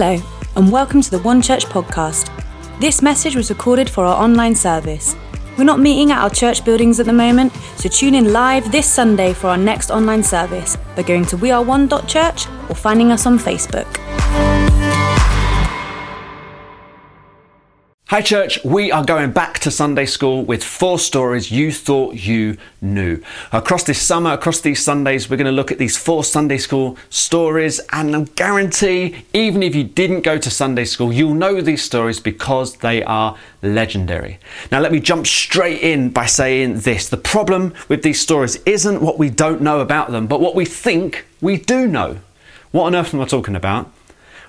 Hello, and welcome to the One Church podcast. This message was recorded for our online service. We're not meeting at our church buildings at the moment, so tune in live this Sunday for our next online service by going to weareone.church or finding us on Facebook. Hi, church. We are going back to Sunday school with four stories you thought you knew. Across this summer, across these Sundays, we're going to look at these four Sunday school stories, and I guarantee, even if you didn't go to Sunday school, you'll know these stories because they are legendary. Now, let me jump straight in by saying this the problem with these stories isn't what we don't know about them, but what we think we do know. What on earth am I talking about?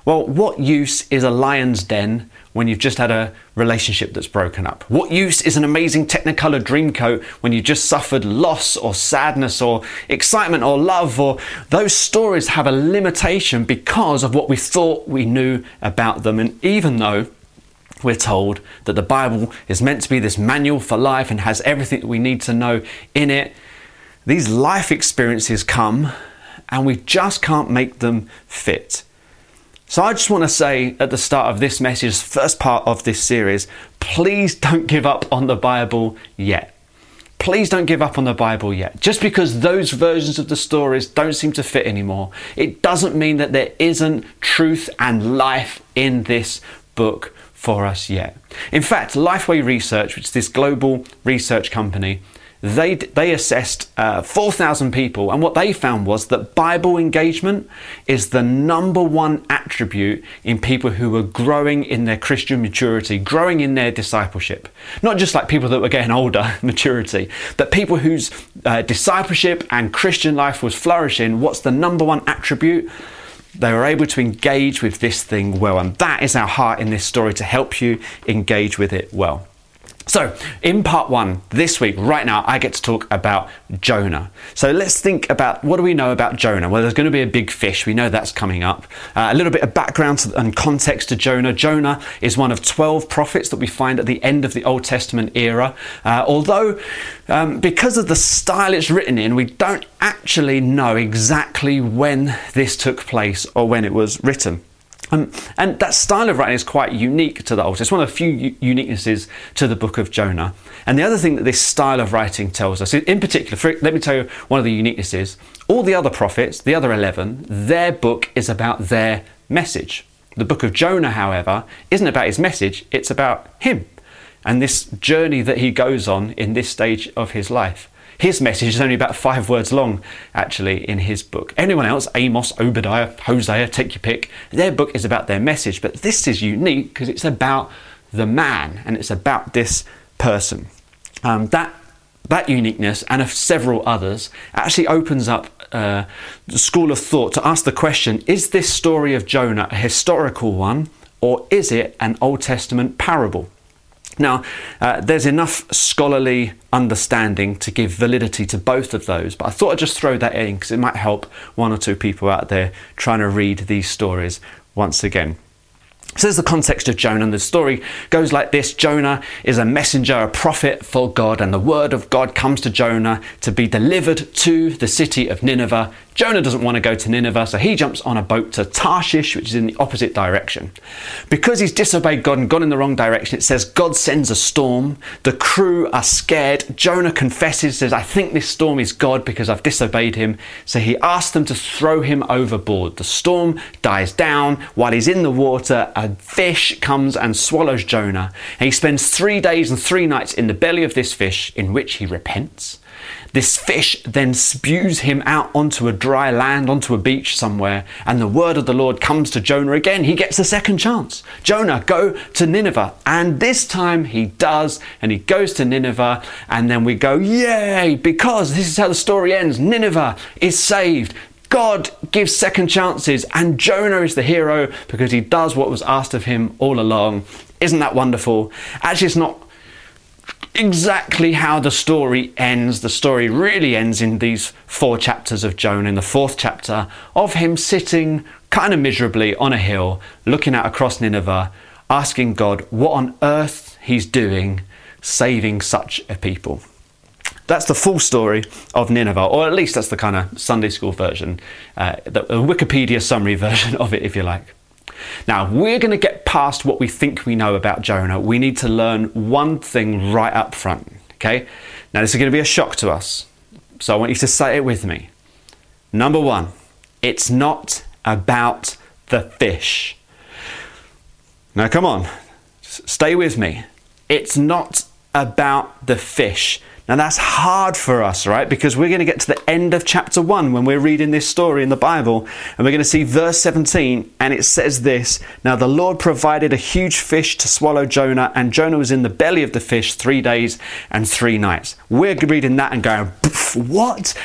Well, what use is a lion's den when you've just had a relationship that's broken up? What use is an amazing Technicolor Dreamcoat when you just suffered loss or sadness or excitement or love? Or those stories have a limitation because of what we thought we knew about them. And even though we're told that the Bible is meant to be this manual for life and has everything that we need to know in it, these life experiences come and we just can't make them fit. So I just want to say at the start of this message, first part of this series, please don't give up on the Bible yet. Please don't give up on the Bible yet. Just because those versions of the stories don't seem to fit anymore, it doesn't mean that there isn't truth and life in this book for us yet. In fact, Lifeway Research, which is this global research company, they, they assessed uh, 4,000 people, and what they found was that Bible engagement is the number one attribute in people who were growing in their Christian maturity, growing in their discipleship. Not just like people that were getting older, maturity, but people whose uh, discipleship and Christian life was flourishing. What's the number one attribute? They were able to engage with this thing well, and that is our heart in this story to help you engage with it well. So, in part one, this week, right now, I get to talk about Jonah. So, let's think about what do we know about Jonah? Well, there's going to be a big fish. We know that's coming up. Uh, a little bit of background and context to Jonah. Jonah is one of 12 prophets that we find at the end of the Old Testament era. Uh, although, um, because of the style it's written in, we don't actually know exactly when this took place or when it was written. Um, and that style of writing is quite unique to the Old. Testament. It's one of the few u- uniquenesses to the book of Jonah. And the other thing that this style of writing tells us, in particular, for, let me tell you one of the uniquenesses. All the other prophets, the other 11, their book is about their message. The book of Jonah, however, isn't about his message, it's about him and this journey that he goes on in this stage of his life. His message is only about five words long, actually, in his book. Anyone else, Amos, Obadiah, Hosea, take your pick, their book is about their message. But this is unique because it's about the man and it's about this person. Um, that that uniqueness and of several others actually opens up uh, the school of thought to ask the question is this story of Jonah a historical one or is it an Old Testament parable? Now, uh, there's enough scholarly understanding to give validity to both of those, but I thought I'd just throw that in because it might help one or two people out there trying to read these stories once again. So there's the context of Jonah, and the story goes like this Jonah is a messenger, a prophet for God, and the word of God comes to Jonah to be delivered to the city of Nineveh. Jonah doesn't want to go to Nineveh, so he jumps on a boat to Tarshish, which is in the opposite direction. Because he's disobeyed God and gone in the wrong direction, it says God sends a storm. The crew are scared. Jonah confesses, says, I think this storm is God because I've disobeyed him. So he asks them to throw him overboard. The storm dies down. While he's in the water, a fish comes and swallows Jonah. And he spends three days and three nights in the belly of this fish, in which he repents. This fish then spews him out onto a dry land, onto a beach somewhere, and the word of the Lord comes to Jonah again. He gets a second chance. Jonah, go to Nineveh. And this time he does, and he goes to Nineveh, and then we go, Yay! Because this is how the story ends Nineveh is saved. God gives second chances, and Jonah is the hero because he does what was asked of him all along. Isn't that wonderful? Actually, it's not exactly how the story ends. The story really ends in these four chapters of Jonah, in the fourth chapter, of him sitting kind of miserably on a hill, looking out across Nineveh, asking God what on earth he's doing saving such a people. That's the full story of Nineveh, or at least that's the kind of Sunday school version, uh, the Wikipedia summary version of it, if you like. Now, we're going to get past what we think we know about Jonah. We need to learn one thing right up front, okay? Now, this is going to be a shock to us. So I want you to say it with me. Number one, it's not about the fish. Now, come on, stay with me. It's not about the fish. Now that's hard for us, right? Because we're going to get to the end of chapter 1 when we're reading this story in the Bible, and we're going to see verse 17, and it says this Now the Lord provided a huge fish to swallow Jonah, and Jonah was in the belly of the fish three days and three nights. We're reading that and going, What?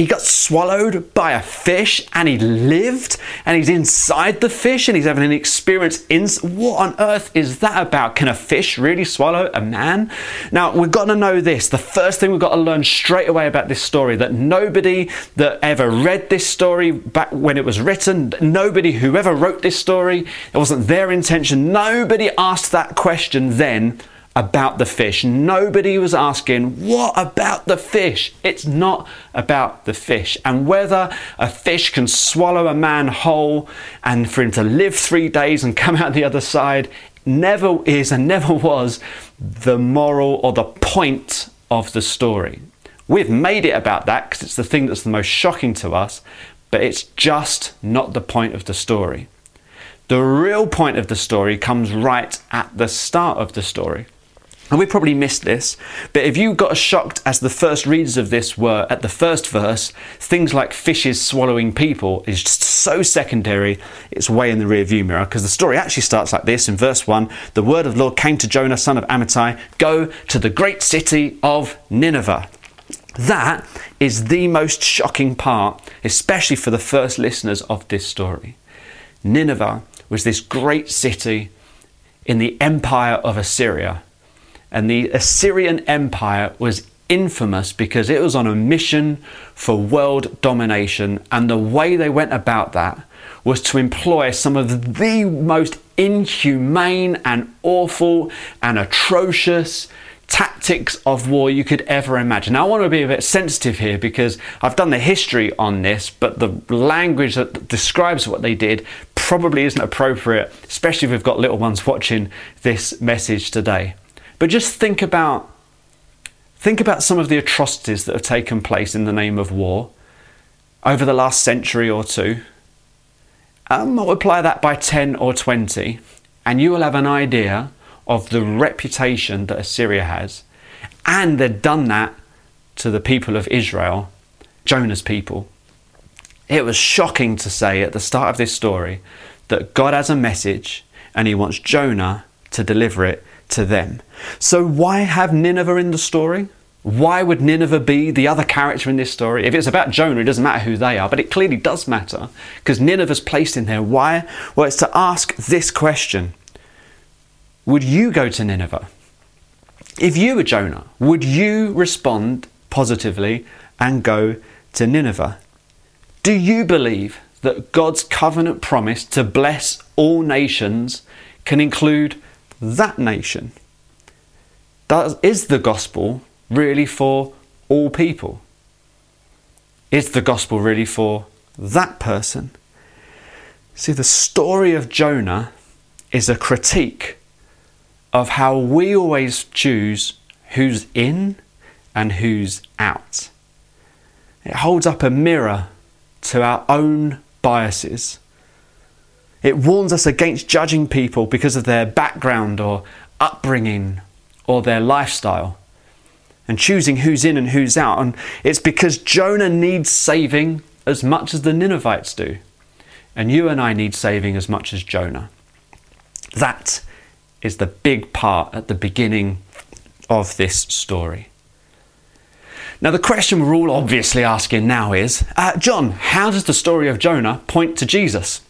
He got swallowed by a fish and he lived and he's inside the fish and he's having an experience in what on earth is that about? Can a fish really swallow a man? Now we've got to know this. The first thing we've got to learn straight away about this story that nobody that ever read this story back when it was written nobody who ever wrote this story it wasn't their intention nobody asked that question then about the fish. Nobody was asking, What about the fish? It's not about the fish. And whether a fish can swallow a man whole and for him to live three days and come out the other side never is and never was the moral or the point of the story. We've made it about that because it's the thing that's the most shocking to us, but it's just not the point of the story. The real point of the story comes right at the start of the story. And we probably missed this, but if you got as shocked as the first readers of this were at the first verse, things like fishes swallowing people is just so secondary, it's way in the rear view mirror, because the story actually starts like this in verse 1 The word of the Lord came to Jonah, son of Amittai, go to the great city of Nineveh. That is the most shocking part, especially for the first listeners of this story. Nineveh was this great city in the empire of Assyria and the Assyrian Empire was infamous because it was on a mission for world domination, and the way they went about that was to employ some of the most inhumane and awful and atrocious tactics of war you could ever imagine. Now, I want to be a bit sensitive here because I've done the history on this, but the language that describes what they did probably isn't appropriate, especially if we've got little ones watching this message today. But just think about think about some of the atrocities that have taken place in the name of war over the last century or two. And multiply that by 10 or 20, and you will have an idea of the reputation that Assyria has. And they've done that to the people of Israel, Jonah's people. It was shocking to say at the start of this story that God has a message and he wants Jonah to deliver it to them. So, why have Nineveh in the story? Why would Nineveh be the other character in this story? If it's about Jonah, it doesn't matter who they are, but it clearly does matter because Nineveh's placed in there. Why? Well, it's to ask this question Would you go to Nineveh? If you were Jonah, would you respond positively and go to Nineveh? Do you believe that God's covenant promise to bless all nations can include that nation? Is the gospel really for all people? Is the gospel really for that person? See, the story of Jonah is a critique of how we always choose who's in and who's out. It holds up a mirror to our own biases it warns us against judging people because of their background or upbringing or their lifestyle and choosing who's in and who's out. And it's because Jonah needs saving as much as the Ninevites do. And you and I need saving as much as Jonah. That is the big part at the beginning of this story. Now, the question we're all obviously asking now is uh, John, how does the story of Jonah point to Jesus?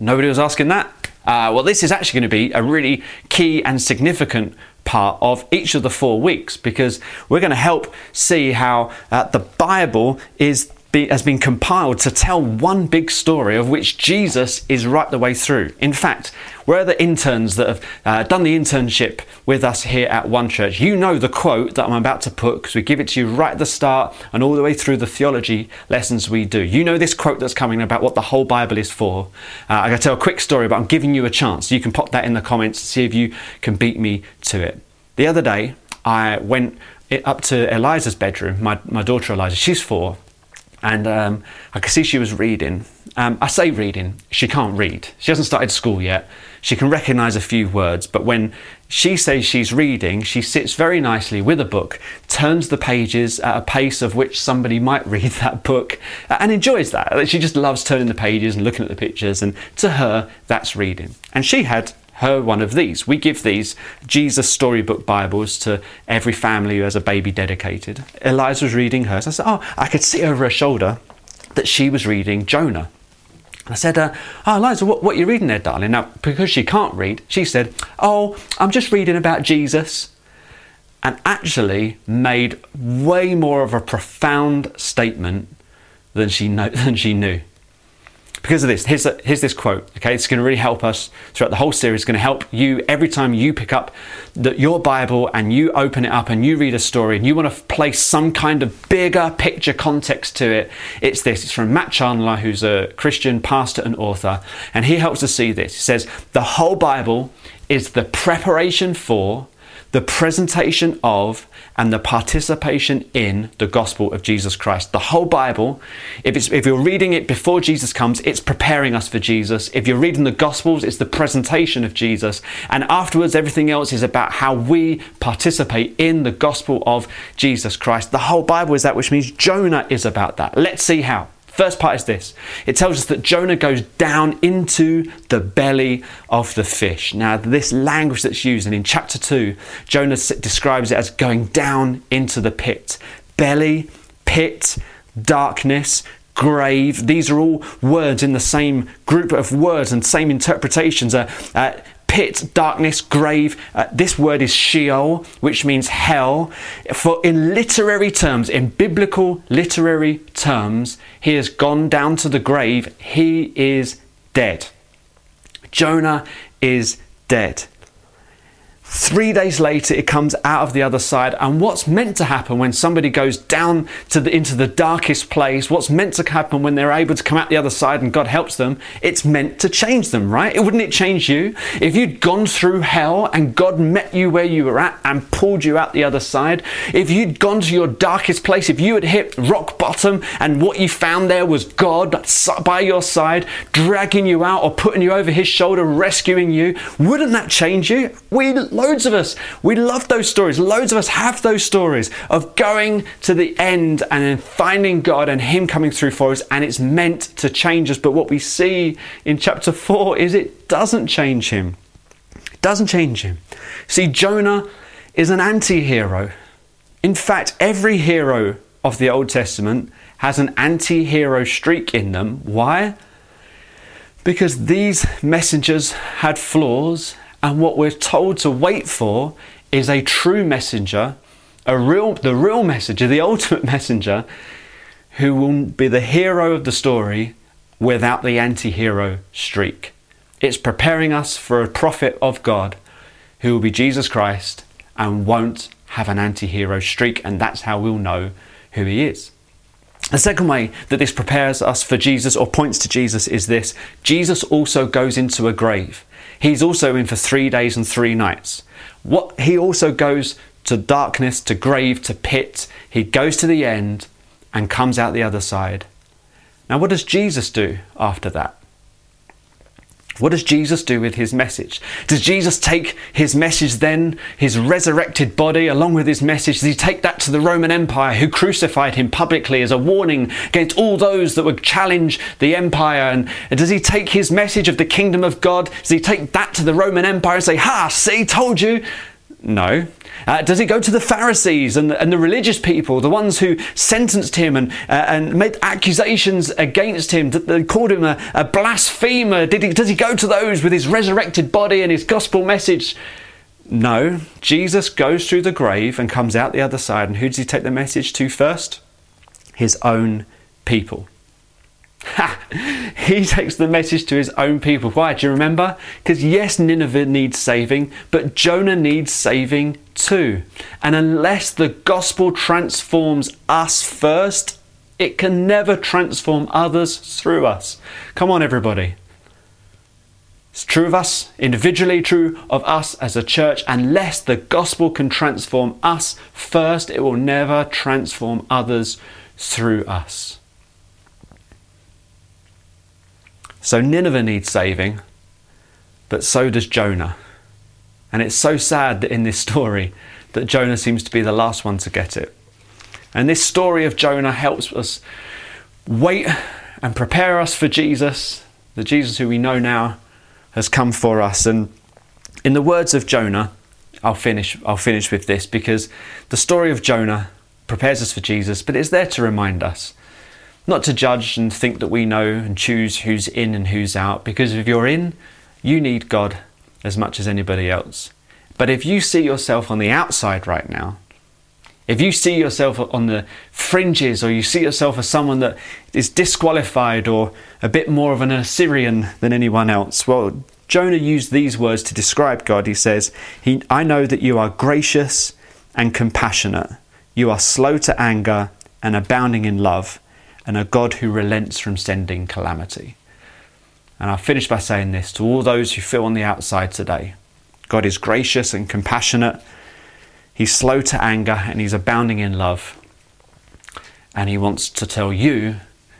Nobody was asking that. Uh, well, this is actually going to be a really key and significant part of each of the four weeks because we're going to help see how uh, the Bible is has been compiled to tell one big story of which Jesus is right the way through. In fact, where the interns that have uh, done the internship with us here at One Church, you know the quote that I'm about to put because we give it to you right at the start and all the way through the theology lessons we do. You know this quote that's coming about what the whole Bible is for. Uh, I got to tell a quick story, but I'm giving you a chance. You can pop that in the comments to see if you can beat me to it. The other day, I went up to Eliza's bedroom, my, my daughter Eliza, she's four, and um, I could see she was reading. Um, I say reading, she can't read. She hasn't started school yet. She can recognize a few words, but when she says she's reading, she sits very nicely with a book, turns the pages at a pace of which somebody might read that book, and enjoys that. She just loves turning the pages and looking at the pictures, and to her, that's reading. And she had her one of these. We give these Jesus Storybook Bibles to every family who has a baby dedicated. Eliza was reading hers. I said, Oh, I could see over her shoulder that she was reading Jonah. I said, uh, Oh, Eliza, what, what are you reading there, darling? Now, because she can't read, she said, Oh, I'm just reading about Jesus. And actually made way more of a profound statement than she, know, than she knew because of this. Here's, a, here's this quote, okay? It's going to really help us throughout the whole series. It's going to help you every time you pick up the, your Bible and you open it up and you read a story and you want to place some kind of bigger picture context to it. It's this. It's from Matt Chandler, who's a Christian pastor and author, and he helps us see this. He says, The whole Bible is the preparation for the presentation of and the participation in the gospel of Jesus Christ. The whole Bible, if, if you're reading it before Jesus comes, it's preparing us for Jesus. If you're reading the gospels, it's the presentation of Jesus. And afterwards, everything else is about how we participate in the gospel of Jesus Christ. The whole Bible is that, which means Jonah is about that. Let's see how. First part is this it tells us that Jonah goes down into the belly of the fish. Now, this language that's used, and in chapter 2, Jonah describes it as going down into the pit. Belly, pit, darkness, grave. These are all words in the same group of words and same interpretations. Uh, uh, pit, darkness, grave. Uh, this word is Sheol, which means hell. For in literary terms, in biblical literary terms, he has gone down to the grave. He is dead. Jonah is dead. Three days later, it comes out of the other side. And what's meant to happen when somebody goes down to the, into the darkest place, what's meant to happen when they're able to come out the other side and God helps them, it's meant to change them, right? Wouldn't it change you? If you'd gone through hell and God met you where you were at and pulled you out the other side, if you'd gone to your darkest place, if you had hit rock bottom and what you found there was God by your side, dragging you out or putting you over his shoulder, rescuing you, wouldn't that change you? We Loads of us, we love those stories. Loads of us have those stories of going to the end and then finding God and Him coming through for us, and it's meant to change us. But what we see in chapter 4 is it doesn't change Him. It doesn't change Him. See, Jonah is an anti hero. In fact, every hero of the Old Testament has an anti hero streak in them. Why? Because these messengers had flaws and what we're told to wait for is a true messenger, a real, the real messenger, the ultimate messenger, who will be the hero of the story without the anti hero streak. It's preparing us for a prophet of God who will be Jesus Christ and won't have an anti hero streak, and that's how we'll know who he is. The second way that this prepares us for Jesus or points to Jesus is this Jesus also goes into a grave. He's also in for three days and three nights. What he also goes to darkness, to grave, to pit. He goes to the end and comes out the other side. Now, what does Jesus do after that? What does Jesus do with his message? Does Jesus take his message then, his resurrected body, along with his message, does he take that to the Roman Empire who crucified him publicly as a warning against all those that would challenge the empire? And does he take his message of the kingdom of God, does he take that to the Roman Empire and say, Ha, see, told you? No. Uh, does he go to the Pharisees and, and the religious people, the ones who sentenced him and, uh, and made accusations against him? That they called him a, a blasphemer. He, does he go to those with his resurrected body and his gospel message? No. Jesus goes through the grave and comes out the other side. And who does he take the message to first? His own people. He takes the message to his own people. Why? Do you remember? Because yes, Nineveh needs saving, but Jonah needs saving too. And unless the gospel transforms us first, it can never transform others through us. Come on, everybody. It's true of us individually, true of us as a church. Unless the gospel can transform us first, it will never transform others through us. So Nineveh needs saving, but so does Jonah. And it's so sad that in this story that Jonah seems to be the last one to get it. And this story of Jonah helps us wait and prepare us for Jesus, the Jesus who we know now has come for us. And in the words of Jonah, I'll finish I'll finish with this because the story of Jonah prepares us for Jesus, but it's there to remind us not to judge and think that we know and choose who's in and who's out, because if you're in, you need God as much as anybody else. But if you see yourself on the outside right now, if you see yourself on the fringes or you see yourself as someone that is disqualified or a bit more of an Assyrian than anyone else, well, Jonah used these words to describe God. He says, he, I know that you are gracious and compassionate. You are slow to anger and abounding in love and a God who relents from sending calamity. And I'll finish by saying this to all those who feel on the outside today God is gracious and compassionate, He's slow to anger, and He's abounding in love. And He wants to tell you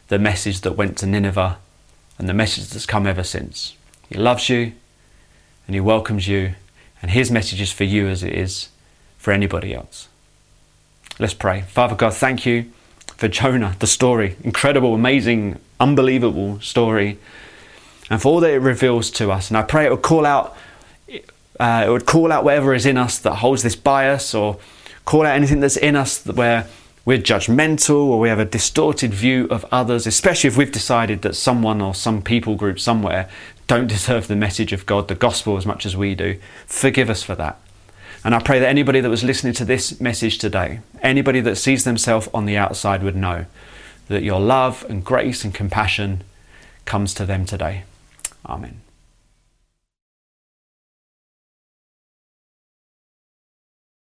the message that went to Nineveh and the message that's come ever since. He loves you and He welcomes you, and His message is for you as it is for anybody else. Let's pray. Father God, thank you for Jonah, the story. Incredible, amazing, unbelievable story. And for all that it reveals to us. And I pray it would call out uh, it would call out whatever is in us that holds this bias or call out anything that's in us where we're judgmental or we have a distorted view of others, especially if we've decided that someone or some people group somewhere don't deserve the message of God, the gospel, as much as we do. Forgive us for that. And I pray that anybody that was listening to this message today, anybody that sees themselves on the outside would know that your love and grace and compassion comes to them today. Amen.